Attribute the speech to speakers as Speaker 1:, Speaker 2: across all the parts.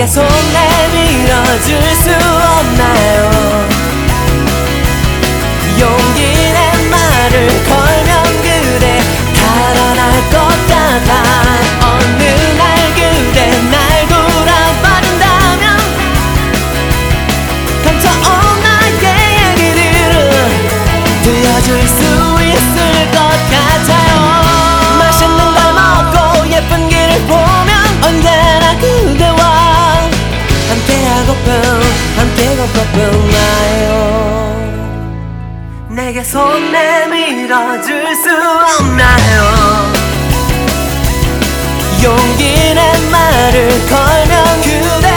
Speaker 1: 내게 손을 밀어줄 수 내게 손 내밀어 줄 수 없나요? 용기 내 말을 걸면 그대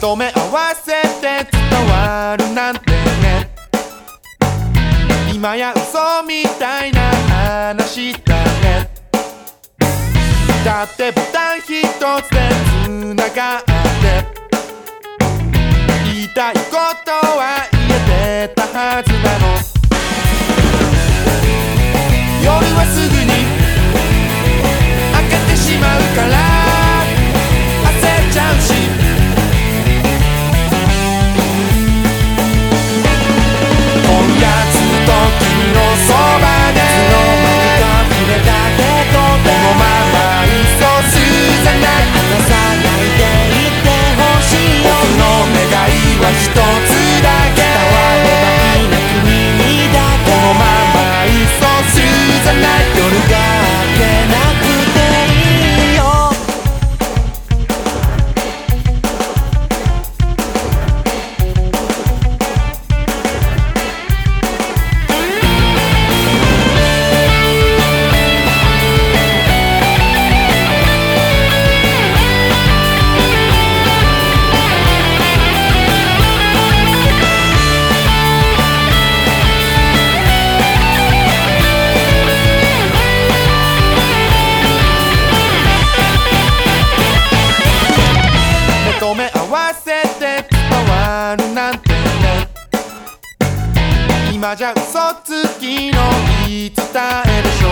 Speaker 1: と目合わせて伝わるなんてね。今や嘘みたいな話だね。だってボタン一つで繋がって。言いたいことは言えてたはずなの。君今じゃ嘘つきの言い伝えでしょ。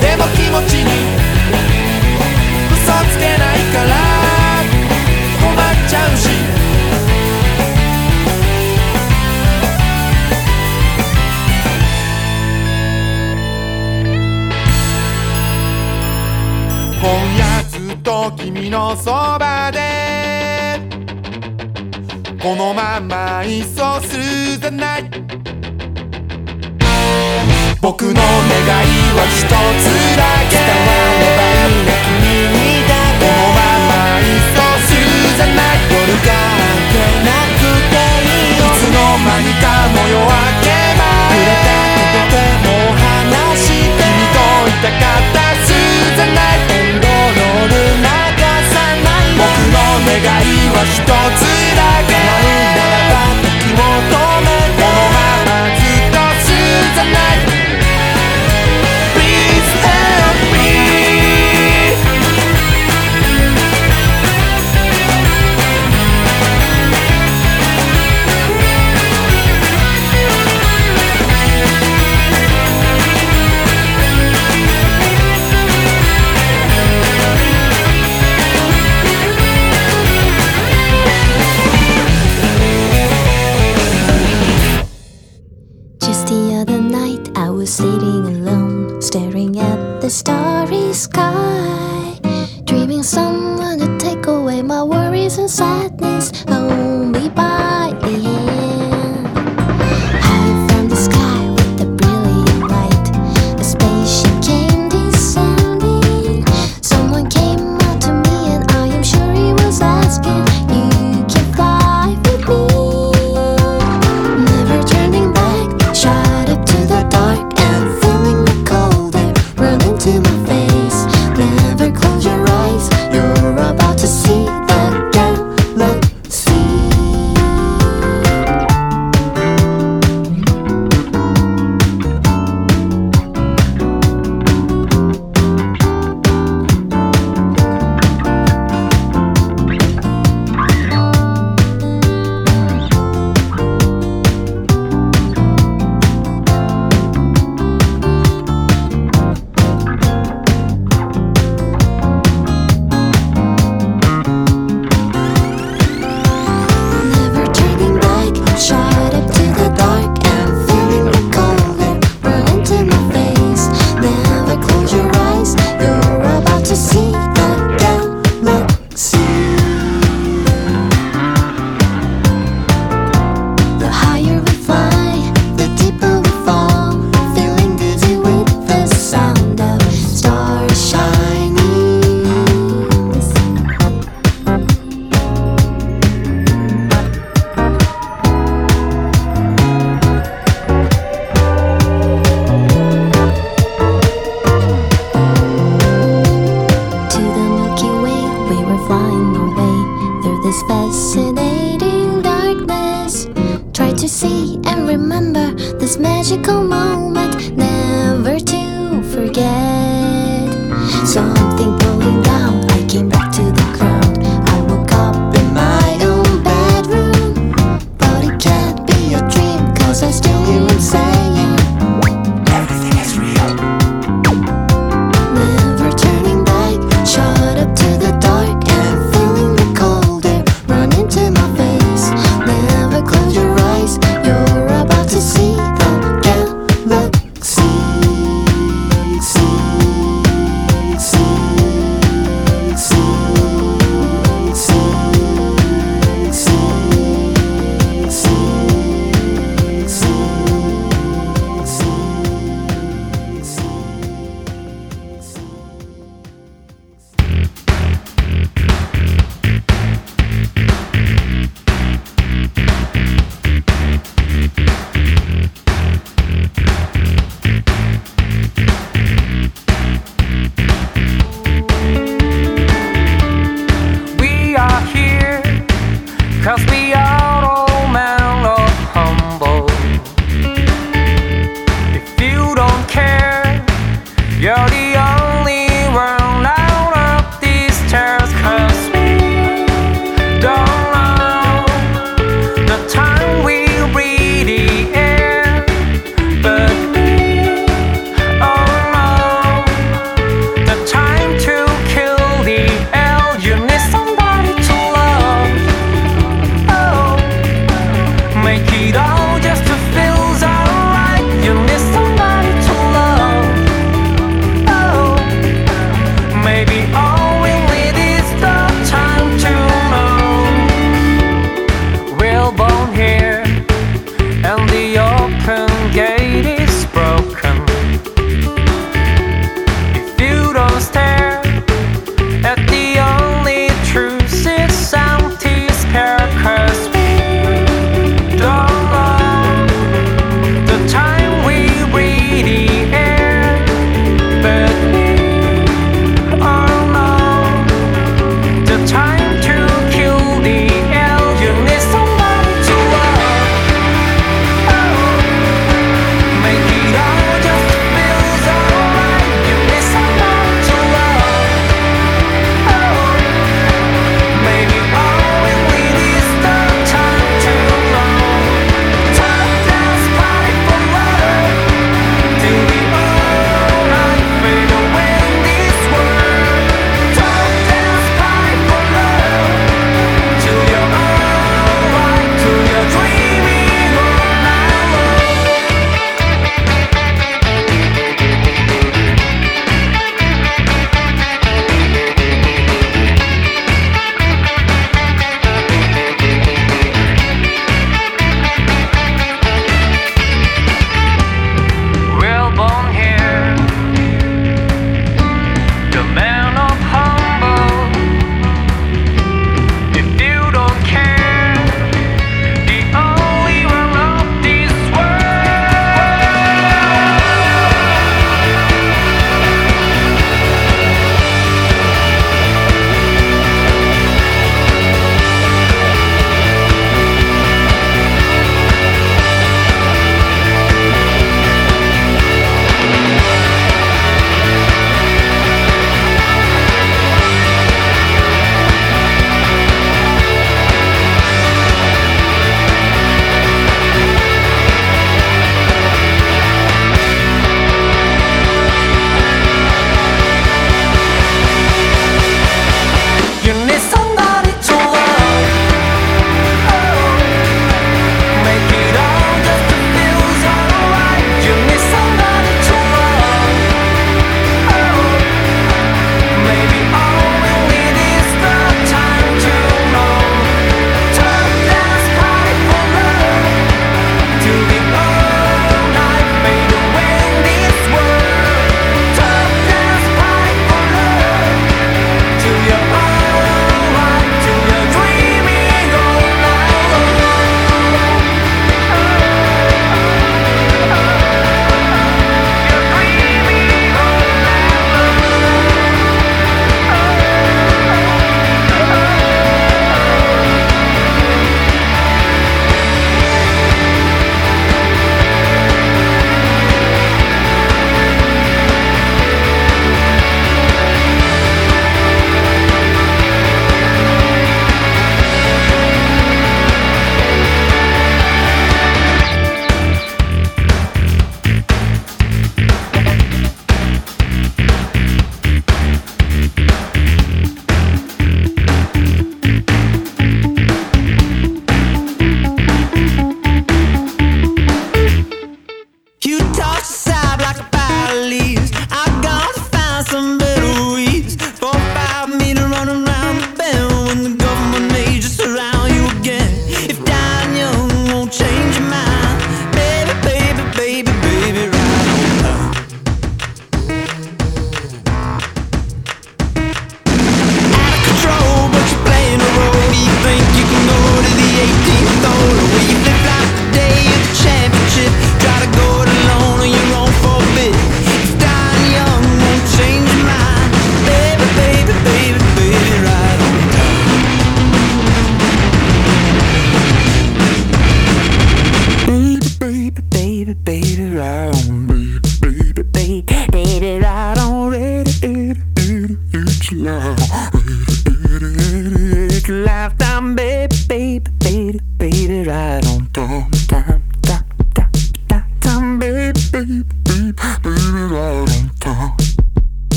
Speaker 1: でも気持ちに嘘つけないから。困っちゃうし。今夜ずっと君のそばで。このままいそうするじゃない。僕の願いは一つだけ。
Speaker 2: 伝わればいいな君にだ
Speaker 1: こ
Speaker 2: け
Speaker 1: のままいそうするじゃない。
Speaker 2: 夜が明けなくていいよ
Speaker 1: い。つの間にかも夜明け
Speaker 2: 触れた
Speaker 1: 前
Speaker 2: けども話して。
Speaker 1: 君といたかったすじゃない。
Speaker 2: エンロール流さない。
Speaker 1: 僕の願いは一つだけ。
Speaker 2: 求め